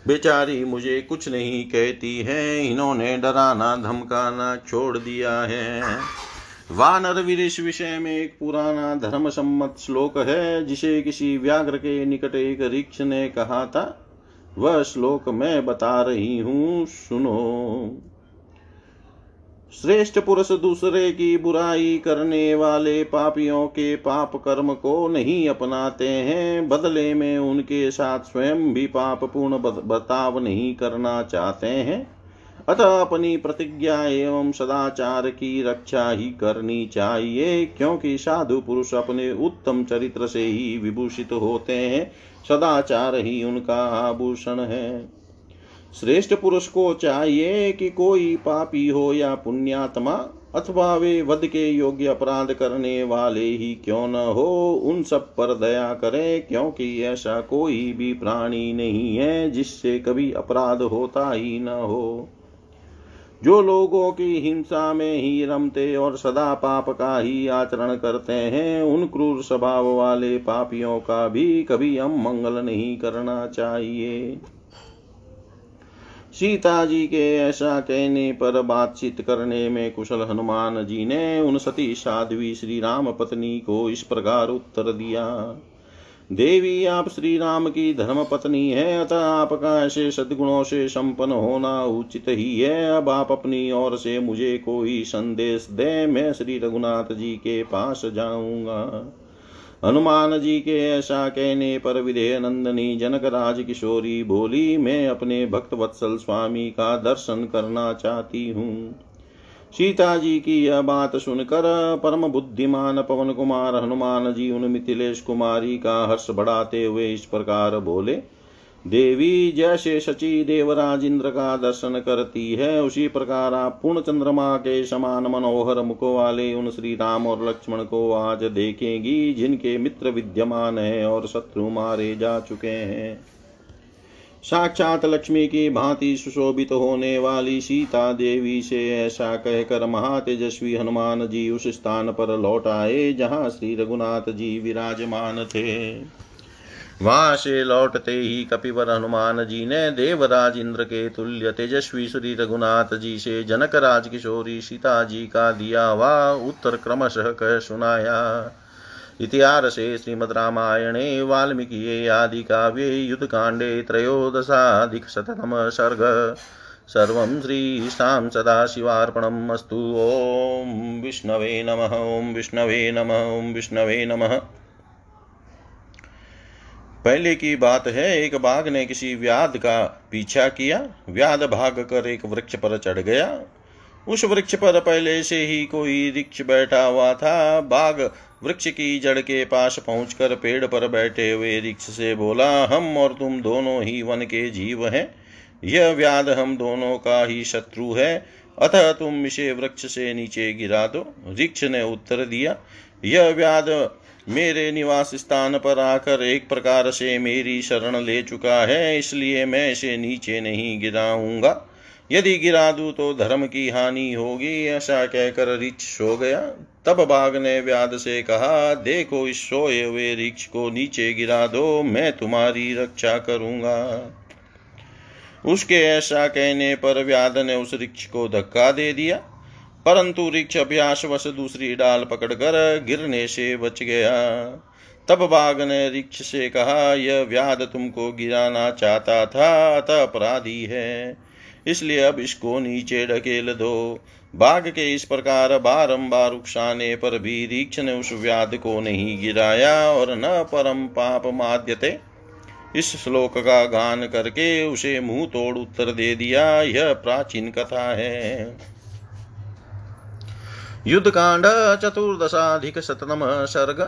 बेचारी मुझे कुछ नहीं कहती है, इन्होंने डराना, धमकाना छोड़ दिया है। वानर वीर इस विषय में एक पुराना धर्म सम्मत श्लोक है, जिसे किसी व्याघ्र के निकट एक ऋक्ष ने कहा था। वह श्लोक मैं बता रही हूँ, सुनो। श्रेष्ठ पुरुष दूसरे की बुराई करने वाले पापियों के पाप कर्म को नहीं अपनाते हैं। बदले में उनके साथ स्वयं भी पाप पूर्ण बर्ताव नहीं करना चाहते हैं। अतः अपनी प्रतिज्ञा एवं सदाचार की रक्षा ही करनी चाहिए, क्योंकि साधु पुरुष अपने उत्तम चरित्र से ही विभूषित होते हैं। सदाचार ही उनका आभूषण है। श्रेष्ठ पुरुष को चाहिए कि कोई पापी हो या पुण्यात्मा, अथवा वे वध के योग्य अपराध करने वाले ही क्यों न हो, उन सब पर दया करें, क्योंकि ऐसा कोई भी प्राणी नहीं है जिससे कभी अपराध होता ही न हो। जो लोगों की हिंसा में ही रमते और सदा पाप का ही आचरण करते हैं, उन क्रूर स्वभाव वाले पापियों का भी कभी हम मंगल नहीं करना चाहिए। सीता जी के ऐसा कहने पर बातचीत करने में कुशल हनुमान जी ने उन सती साध्वी श्री राम पत्नी को इस प्रकार उत्तर दिया। देवी, आप श्री राम की धर्म पत्नी है, अतः आपका ऐसे सदगुणों से संपन्न होना उचित ही है। अब आप अपनी ओर से मुझे कोई संदेश दे, मैं श्री रघुनाथ जी के पास जाऊँगा। हनुमान जी के ऐसा कहने पर विधेय नंदनी जनक राज किशोरी बोली, मैं अपने भक्त वत्सल स्वामी का दर्शन करना चाहती हूँ। सीता जी की यह बात सुनकर परम बुद्धिमान पवन कुमार हनुमान जी उन मिथिलेश कुमारी का हर्ष बढ़ाते हुए इस प्रकार बोले देवी जैसे शची देवराज इंद्र का दर्शन करती है, उसी प्रकार आप पूर्ण चंद्रमा के समान मनोहर मुख वाले उन श्री राम और लक्ष्मण को आज देखेंगी, जिनके मित्र विद्यमान है और शत्रु मारे जा चुके हैं। साक्षात लक्ष्मी की भांति सुशोभित होने वाली सीता देवी से ऐसा कहकर महातेजस्वी हनुमान जी उस स्थान पर लौट आए, जहाँ श्री रघुनाथ जी विराजमान थे। वहाँ से लौटते ही कपिवर हनुमान जी ने देवराज इंद्र के तुल्य तेजस्वी श्री रघुनाथ जी से जनक राज किशोरी सीता जी का दिया हुआ उत्तर क्रमशः कह सुनाया। इतिहासे श्रीमद् रामायणे वाल्मीकि आदि काव्ये युद्धकाण्डे त्रयोदशाधिकशततम सर्ग। सर्वं श्रीशां सदाशिवार्पणम् अस्तु। ॐ विष्णवे नमः, ॐ विष्णवे नमः, ॐ विष्णवे नमः। पहले की बात है, एक बाघ ने किसी व्याध का पीछा किया, व्याध भाग कर एक वृक्ष पर चढ़ गया। उस वृक्ष पर पहले से ही कोई वृक्ष बैठा हुआ था। बाघ वृक्ष की जड़ के पास पहुंचकर पेड़ पर बैठे हुए वृक्ष से बोला, हम और तुम दोनों ही वन के जीव हैं। यह व्याध हम दोनों का ही शत्रु है। अतः तुम इसे वृक्ष से नीचे गिरा दो। वृक्ष ने उत्तर दिया, यह व्याध मेरे निवास स्थान पर आकर एक प्रकार से मेरी शरण ले चुका है, इसलिए मैं इसे नीचे नहीं गिराऊँगा। यदि गिरा दूँ तो धर्म की हानि होगी, ऐसा कहकर रिक्ष सो गया। तब बाघ ने व्याध से कहा, देखो इस सोए हुए रिक्ष को नीचे गिरा दो, मैं तुम्हारी रक्षा करूँगा। उसके ऐसा कहने पर व्याध ने उस रिक्ष को धक्का दे दिया। परंतु वृक्ष अभ्यासवश दूसरी डाल पकड़कर गिरने से बच गया। तब बाघ ने वृक्ष से कहा, यह व्याध तुमको गिराना चाहता था, अतः अपराधी है। इसलिए अब इसको नीचे ढकेल दो। बाघ के इस प्रकार बारंबार उकसाने पर भी रीक्ष ने उस व्याध को नहीं गिराया और न परम पाप माध्यते। इस श्लोक का गान करके उसे मुँह तोड़ उत्तर दे दिया, यह प्राचीन कथा है। युद्ध कांड चतुर्दशाधिक शतम सर्ग।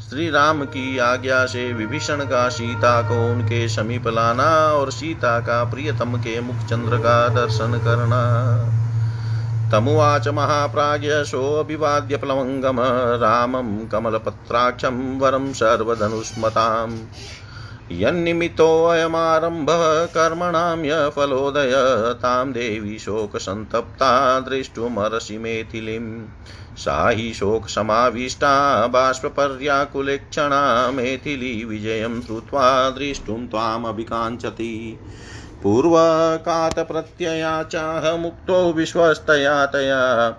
श्री राम की आज्ञा से विभीषण का सीता को उनके समीप लाना और सीता का प्रियतम के मुख चंद्र का दर्शन करना। तमुवाच महाप्राज्य सोऽभिवाद्य प्लवङ्गम रामं कमलपत्राक्षं वरं सर्वधनुष्मताम्। यन्निमित्तोऽयमारम्भः कर्मणां य फलोदय तां देवी शोकसन्तप्ता द्रष्टुमर्षि मेथिलीं। सा हि शोकसमाविष्टा बाष्पर्याकुलेक्षणा मेथिली विजयं श्रुत्वा द्रष्टुं त्वामभिकाञ्चति। पूर्वकातप्रत्यया चाह मुक्तो विश्वस्तया तया।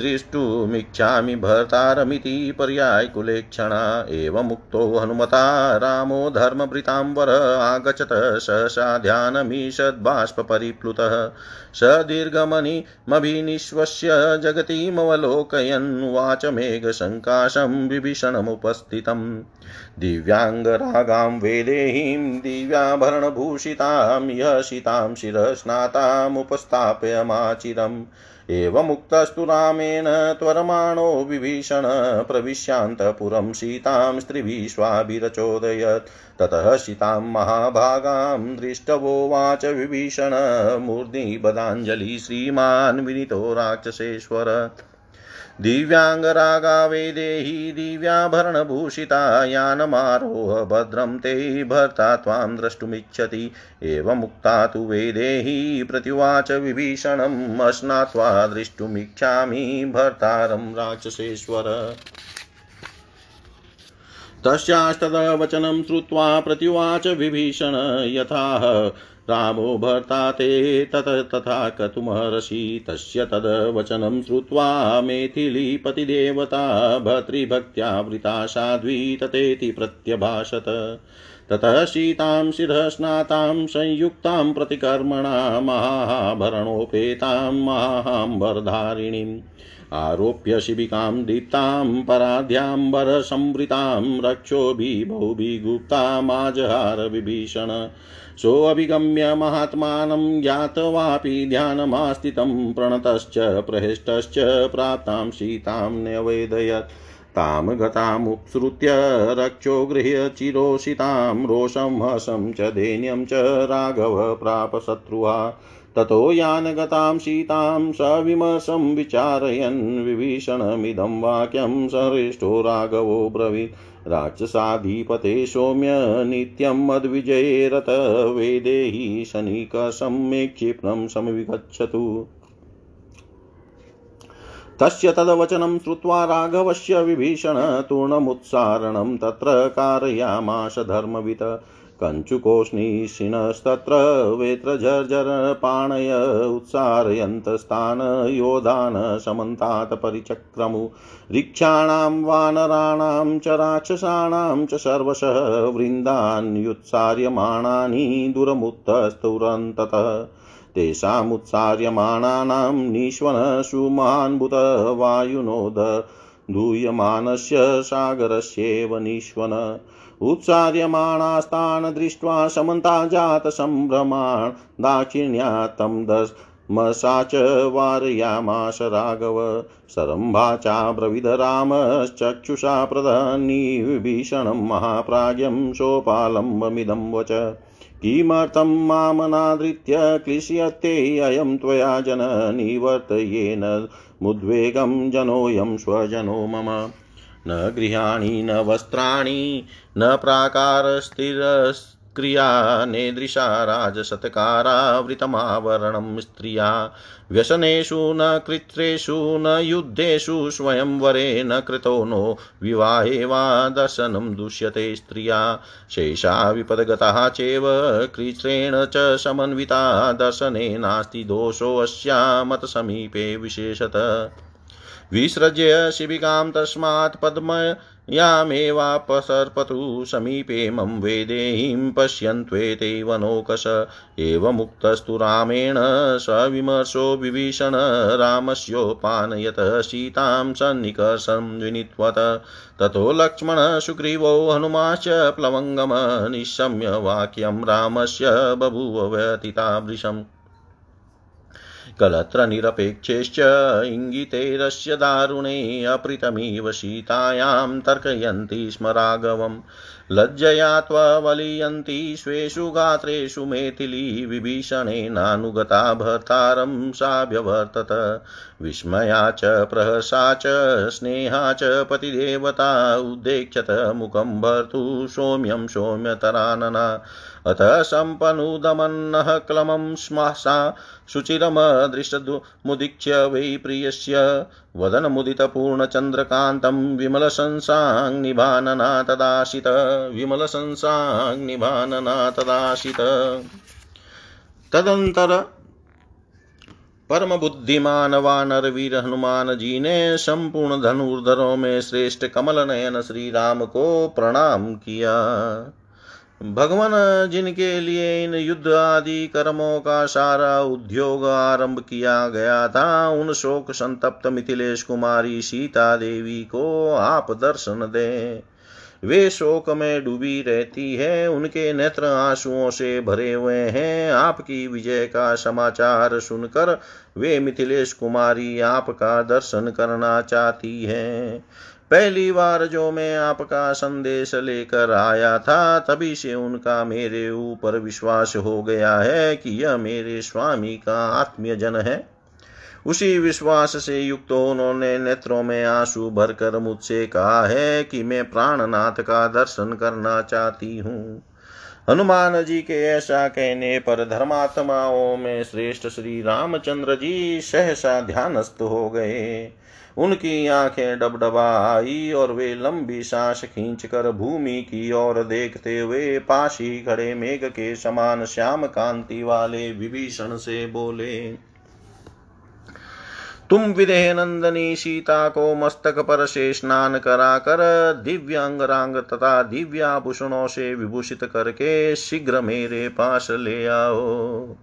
दृष्टुमिच्छामि भर्तारमिति पर्यायकुलेक्षणा एवमुक्तो हनुमता रामो धर्मभृताम्बर आगच्छत सहसा ध्यानमीषद्बाष्परिप्लुतः स दीर्घमणिमभिनिश्वस्य जगतीमवलोकयन् वाच मेघसङ्काशं विभीषणमुपस्थितम्। दिव्याङ्गरागां वेदेहीं दिव्याभरणभूषितां यशितां शिरस्नातामुपस्थाप्यमाचिरम् एवमुक्तस्तु रामेण त्वरमाणो विभीषण प्रविश्यान्तपुरं सीतां स्त्रिभिश्वाभिरचोदयत् ततः सीतां महाभागां दृष्टवोवाच विभीषण। मूर्ध्नि बदाञ्जलि श्रीमान् विनितो राक्षसेश्वर। दिव्याङ्गरागावेदेहि दिव्याभरणभूषिता यानमारोह भद्रं ते भर्ता त्वां द्रष्टुमिच्छति। एवमुक्ता तु वेदेहि प्रत्युवाच विभीषणम् अश्नात्वा द्रष्टुमिच्छामि भर्तारं राक्षसेश्वर। तस्यास्तदवचनं श्रुत्वा प्रत्युवाच विभीषण यथा रामो भर्ता ते तत तथा कतुमहर्षि तस्य तद्वचनं श्रुत्वा मेथिलीपतिदेवता भर्तृभक्त्या वृता साध्वी ततेति प्रत्यभाषत। ततः सीतां शिरस्नातां संयुक्तां प्रतिकर्मणा महाभरणोपेतां महाम्बरधारिणीम् आरोप्य शिबिकां दीप्तां पराध्याम्बरसंवृतां रक्षोभिभौभिगुप्तामाजहार विभीषण सोऽभिगम्य महात्मानं ज्ञातवापि ध्यानमास्थितं प्रणतश्च, प्रहृष्टश्च, प्राप्तां सीतां न्यवेदयत्। तां गतामुत्सृत्य रक्षो गृह्य चिरोषितां रोषं, हसं च, दैन्यं च, राघव प्राप शत्रुहा ततो यानगतां सीतां सविमर्शं विचारयन्, विभीषणमिदं वाक्यं सहृष्टो राघवो ब्रवीत्। राक्षसाधिपते सौम्य नित्यं मद्विजये रत वेदेहि शनिकसं मे क्षिप्नं समविगच्छतु। तस्य तद्वचनं श्रुत्वा राघवस्य विभीषण तूर्णमुत्सारणं तत्र कारयामाश धर्मवित् कञ्चुकोष्णीषिणस्तत्र वेत्रझर्झरपाणय उत्सारयन्तस्तान् योधान् समन्तात् परिचक्रमु ऋक्षाणां वानराणां च राक्षसाणां च सर्वशः वृन्दान्युत्सार्यमाणानि दुरमुत्तस्तुरन्ततः। तेषामुत्सार्यमाणानां निष्वनसुमान्भुत वायुनोद। धूयमानस्य सागरस्येव निष्वन उत्सार्यमाणास्तान् दृष्ट्वा समन्ता जातसम्भ्रमान् दाक्षिण्यात्तं दमसा च वारयामाश राघव सरम्भा चाब्रविद रामश्चक्षुषा प्रधन्निभीषणं महाप्राज्ञं सोपालम्बमिदं वच। किमर्थं मामनादृत्य क्लिश्यते अयं त्वया जननिवर्तयेन? मुद्वेगं जनोऽयं स्वजनो मम। न गृहाणि, न वस्त्राणि, न प्राकारस्थिरक्रिया, नेदृशा राजसत्कारावृतमावरणं स्त्रिया। व्यसनेषु न कृत्रेषु, न युद्धेषु स्वयंवरे न कृतो नो विवाहे वा दर्शनं दुष्यते स्त्रिया। शेषा विपदगतः चेव कृत्रेण च समन्विता। दर्शने नास्ति दोषोऽस्या मतसमीपे विशेषत। विसृज्य शिबिकां तस्मात् पद्मयामेवापसर्पतु समीपे मम वेदेहीं पश्यन्त्वेते वनोकश। एवमुक्तस्तु रामेण सविमर्शो विभीषण रामस्योपानयत सीतां सन्निकर्षं विनित्वत। ततो लक्ष्मण सुग्रीवो हनुमाश्च प्लवङ्गम निशम्य वाक्यं रामस्य बभूव व्यतिताभृशम् कलत्रनिरपेक्षेश्च इङ्गितेरस्य दारुणे अपृतमिव सीतायां तर्कयन्ति स्म राघवम् लज्जया त्ववलीयन्ति स्वेषु गात्रेषु मेथिली विभीषणेनानुगता भर्तारं साभ्यवर्तत। विस्मया च प्रहसा च स्नेहा च पतिदेवता उद्देक्षत मुखं भर्तु सौम्यं सौम्यतरानना। अथ सम्पनुदमन्नः क्लमं स्मसा शुचिरमदृशमुदीक्ष्य वै प्रियस्य वदनमुदितपूर्णचन्द्रकान्तं विमलशंसाङ्निभानना तदाशित विमलशंसाङ्निभानना तदाशित तदन्तर परम बुद्धिमान वानर वीर हनुमान जी ने संपूर्ण धनुर्धरों में श्रेष्ठ कमल नयन श्री राम को प्रणाम किया। भगवान जिनके लिए इन युद्ध आदि कर्मों का सारा उद्योग आरंभ किया गया था, उन शोक संतप्त मिथिलेश कुमारी सीता देवी को आप दर्शन दें। वे शोक में डूबी रहती है, उनके नेत्र आंसुओं से भरे हुए हैं। आपकी विजय का समाचार सुनकर वे मिथिलेश कुमारी आपका दर्शन करना चाहती हैं। पहली बार जो मैं आपका संदेश लेकर आया था, तभी से उनका मेरे ऊपर विश्वास हो गया है कि यह मेरे स्वामी का आत्मीय जन है। उसी विश्वास से युक्त उन्होंने नेत्रों में आँसू भरकर मुझसे कहा है कि मैं प्राणनाथ का दर्शन करना चाहती हूँ। हनुमान जी के ऐसा कहने पर धर्मात्माओं में श्रेष्ठ श्री रामचंद्र जी सहसा ध्यानस्थ हो गए। उनकी आँखें डबडबा आई और वे लंबी सांस खींचकर भूमि की ओर देखते हुए पास ही खड़े मेघ के समान श्याम कांति वाले विभीषण से बोले, तुम विदेह नंदनी सीता को मस्तक पर से स्नान कराकर दिव्य अंगरांग तथा दिव्याभूषणों से विभूषित करके शीघ्र मेरे पास ले आओ।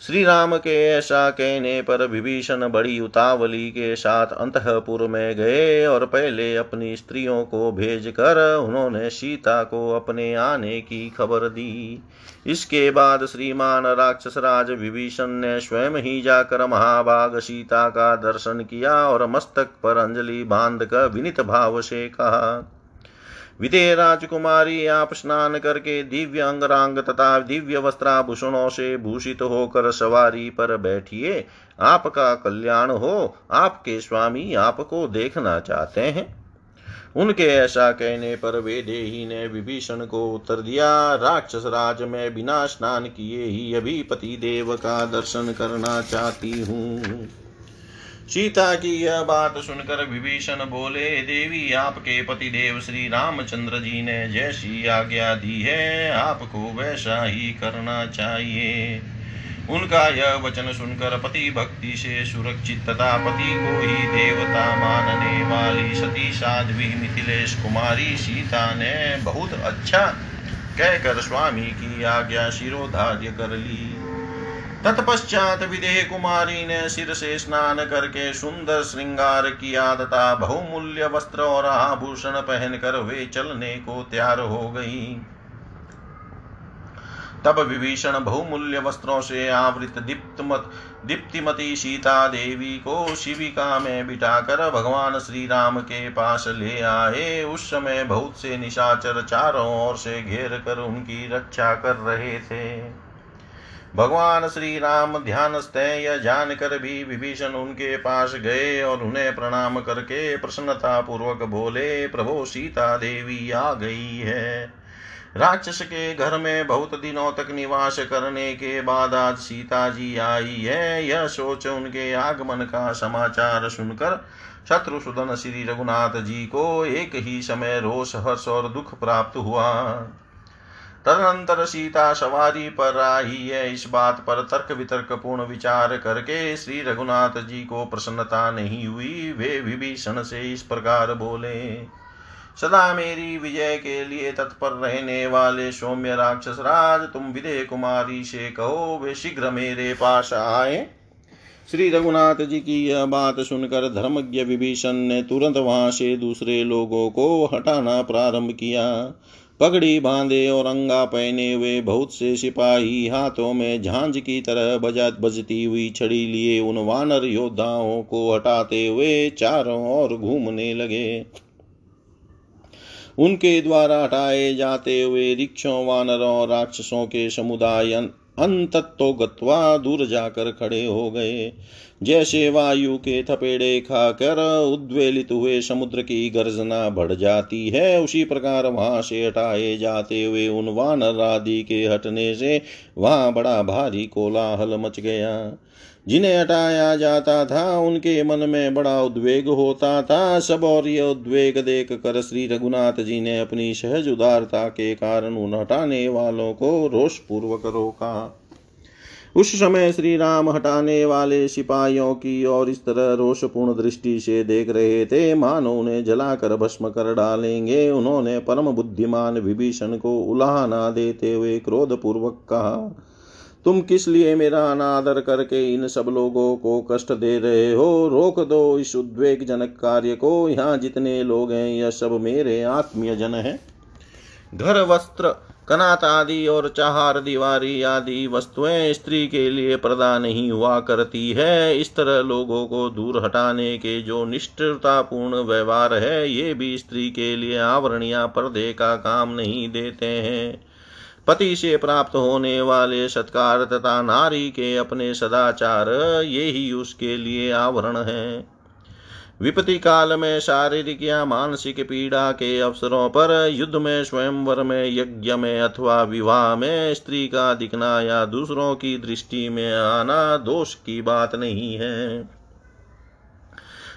श्री राम के ऐसा कहने पर विभीषण बड़ी उतावली के साथ अंतपुर में गए और पहले अपनी स्त्रियों को भेजकर उन्होंने सीता को अपने आने की खबर दी। इसके बाद श्रीमान राक्षस राज विभीषण ने स्वयं ही जाकर महाभाग सीता का दर्शन किया और मस्तक पर अंजलि बाँध कर विनित भाव से कहा विदे राजकुमारी आप स्नान करके दिव्य अंगरांग तथा दिव्य वस्त्राभूषणों से भूषित होकर सवारी पर बैठिए। आपका कल्याण हो। आपके स्वामी आपको देखना चाहते हैं। उनके ऐसा कहने पर वे देही ने विभीषण को उत्तर दिया, राक्षस राज में बिना स्नान किए ही अभी पति देव का दर्शन करना चाहती हूँ। सीता की यह बात सुनकर विभीषण बोले, देवी, आपके पति देव श्री रामचंद्र जी ने जैसी आज्ञा दी है, आपको वैसा ही करना चाहिए। उनका यह वचन सुनकर पति भक्ति से सुरक्षित तथा पति को ही देवता मानने वाली सती साध्वी मिथिलेश कुमारी सीता ने बहुत अच्छा कहकर स्वामी की आज्ञा शिरोधार्य कर ली। तत्पश्चात विदेह कुमारी ने सिर से स्नान करके सुंदर श्रृंगार किया तथा बहुमूल्य वस्त्र और आभूषण पहनकर वे चलने को तैयार हो गई। तब विभीषण बहुमूल्य वस्त्रों से आवृत दीप्तमत दीप्तिमती सीता देवी को शिविका में बिठाकर भगवान श्री राम के पास ले आए। उस समय बहुत से निशाचर चारों ओर से घेर कर उनकी रक्षा कर रहे थे। भगवान श्री राम ध्यान यह जानकर भी विभीषण उनके पास गए और उन्हें प्रणाम करके प्रसन्नता पूर्वक बोले, प्रभु सीता देवी आ गई है। राक्षस के घर में बहुत दिनों तक निवास करने के बाद आज सीता जी आई है। यह सोच उनके आगमन का समाचार सुनकर शत्रुसुदन श्री रघुनाथ जी को एक ही समय रोष, हर्ष और दुख प्राप्त हुआ। तदनंतर सीता सवारी पर आई है। इस बात पर तर्क वितर्क पूर्ण विचार करके श्री रघुनाथ जी को प्रसन्नता नहीं हुई। वे विभीषण से इस प्रकार बोले, सदा मेरी विजय के लिए तत्पर रहने वाले सौम्य राक्षस राज, तुम विदय कुमारी से कहो, वे शीघ्र मेरे पास आए। श्री रघुनाथ जी की यह बात सुनकर धर्मज्ञ विभीषण ने तुरंत वहाँ से दूसरे लोगों को हटाना प्रारंभ किया। पगड़ी बांधे और अंगा पहने हुए बहुत से सिपाही हाथों में झांझ की तरह बजा, बजती हुई छड़ी लिए उन वानर योद्धाओं को हटाते हुए चारों ओर घूमने लगे। उनके द्वारा हटाए जाते हुए रिक्षों, वानरों राक्षसों के समुदाय अंतत्तो गत्वा दूर जाकर खड़े हो गए। जैसे वायु के थपेड़े खाकर उद्वेलित हुए समुद्र की गर्जना बढ़ जाती है, उसी प्रकार वहाँ से हटाए जाते हुए उन वानर आदि के हटने से वहाँ बड़ा भारी कोलाहल मच गया। जिन्हें हटाया जाता था, उनके मन में बड़ा उद्वेग होता था। सब और ये उद्वेग देख कर श्री रघुनाथ जी ने अपनी सहज उदारता के कारण उन हटाने वालों को रोष पूर्वक रोका। उस समय श्री राम हटाने वाले सिपाहियों की और इस तरह रोषपूर्ण दृष्टि से देख रहे थे। मानो उन्हें जलाकर भस्म कर डालेंगे। उन्होंने परम बुद्धिमान विभीषण को उलाहना देते हुए क्रोध पूर्वक कहा तुम किस लिए मेरा अनादर करके इन सब लोगों को कष्ट दे रहे हो? रोक दो इस उद्वेग जनक कार्य को। यहाँ जितने लोग हैं, यह सब मेरे आत्मीय जन है। घर वस्त्र कनात आदि और चाहार, दीवारी आदि वस्तुएँ स्त्री के लिए प्रदा नहीं हुआ करती है। इस तरह लोगों को दूर हटाने के जो निष्ठतापूर्ण व्यवहार है, ये भी स्त्री के लिए आवरण या पर्दे का काम नहीं देते हैं। पति से प्राप्त होने वाले सत्कार तथा नारी के अपने सदाचार, ये ही उसके लिए आवरण है। विपत्ति काल में शारीरिक या मानसिक पीड़ा के अवसरों पर, युद्ध में, स्वयंवर में, यज्ञ में अथवा विवाह में स्त्री का दिखना या दूसरों की दृष्टि में आना दोष की बात नहीं है।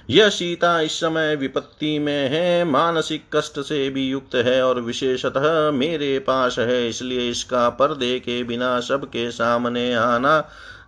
यह सीता इस समय विपत्ति में है मानसिक कष्ट से भी युक्त है और विशेषतः मेरे पास है इसलिए इसका पर्दे के बिना सबके सामने आना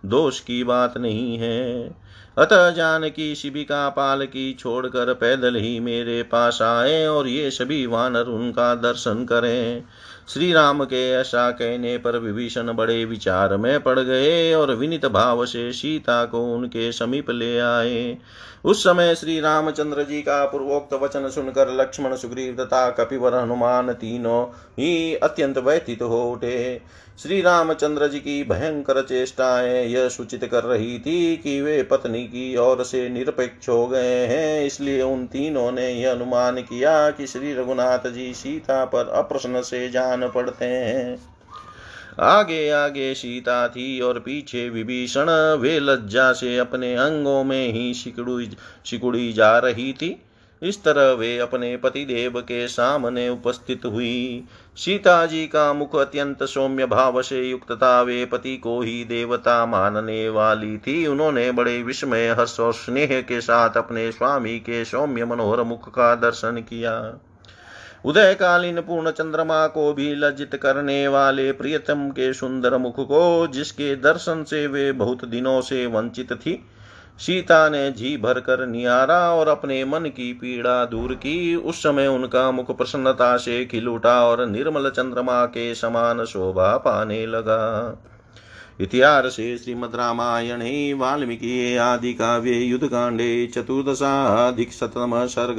दोष की बात नहीं है। अतः जानकी शिविका पाल की छोड़कर पैदल ही मेरे पास आए और ये सभी वानर उनका दर्शन करें। श्री राम के ऐसा कहने पर विभीषण बड़े विचार में पड़ गए और विनित भाव से सीता को उनके समीप ले आए। उस समय श्री रामचंद्र जी का पूर्वोक्त वचन सुनकर लक्ष्मण, सुग्रीव तथा कपिवर हनुमान तीनों ही अत्यंत व्यथित हो उठे। श्री रामचंद्र जी की भयंकर चेष्टाएँ यह सूचित कर रही थी कि वे पत्नी की ओर से निरपेक्ष हो गए हैं, इसलिए उन तीनों ने यह अनुमान किया कि श्री रघुनाथ जी सीता पर अप्रसन्न से जान पड़ते हैं। आगे आगे सीता थी और पीछे विभीषण वे लज्जा से अपने अंगों में ही सिकुड़ी सिकुड़ी जा रही थी। इस तरह वे अपने पतिदेव के सामने उपस्थित हुई। सीता जी का मुख अत्यंत सौम्य भाव से युक्त था वे पति को ही देवता मानने वाली थी। उन्होंने बड़े विस्मय, हर्ष और स्नेह के साथ अपने स्वामी के सौम्य मनोहर मुख का दर्शन किया। उदयकालीन पूर्ण चंद्रमा को भी लज्जित करने वाले प्रियतम के सुंदर मुख को, जिसके दर्शन से वे बहुत दिनों से वंचित थी, सीता ने जी भर कर निहारा और अपने मन की पीड़ा दूर की। उस समय उनका मुख प्रसन्नता से खिल उठा और निर्मल चंद्रमा के समान शोभा पाने लगा। इतिहास से श्रीमद् रामायण, वाल्मीकि आदि काव्य युद्ध काव्ये युद्धकाण्डे चतुर्दशाधिकशततमः सर्ग